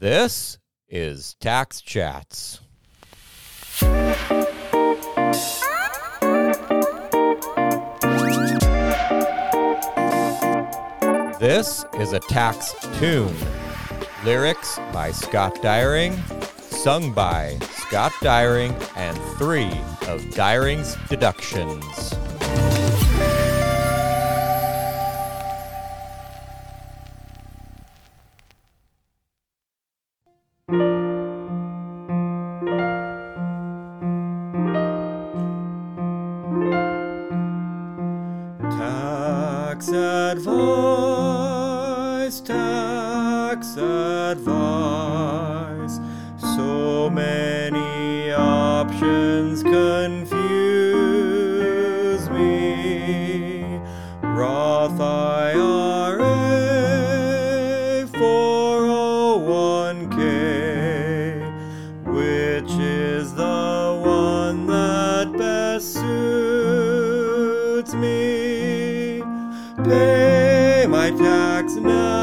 This is Tax Chats. This is a tax tune. Lyrics by Scott Dyring, sung by Scott Dyring and three of Dyring's deductions. Advice, tax advice. So many options confuse me. Roth IRA, 401k. Which is the Pay my tax now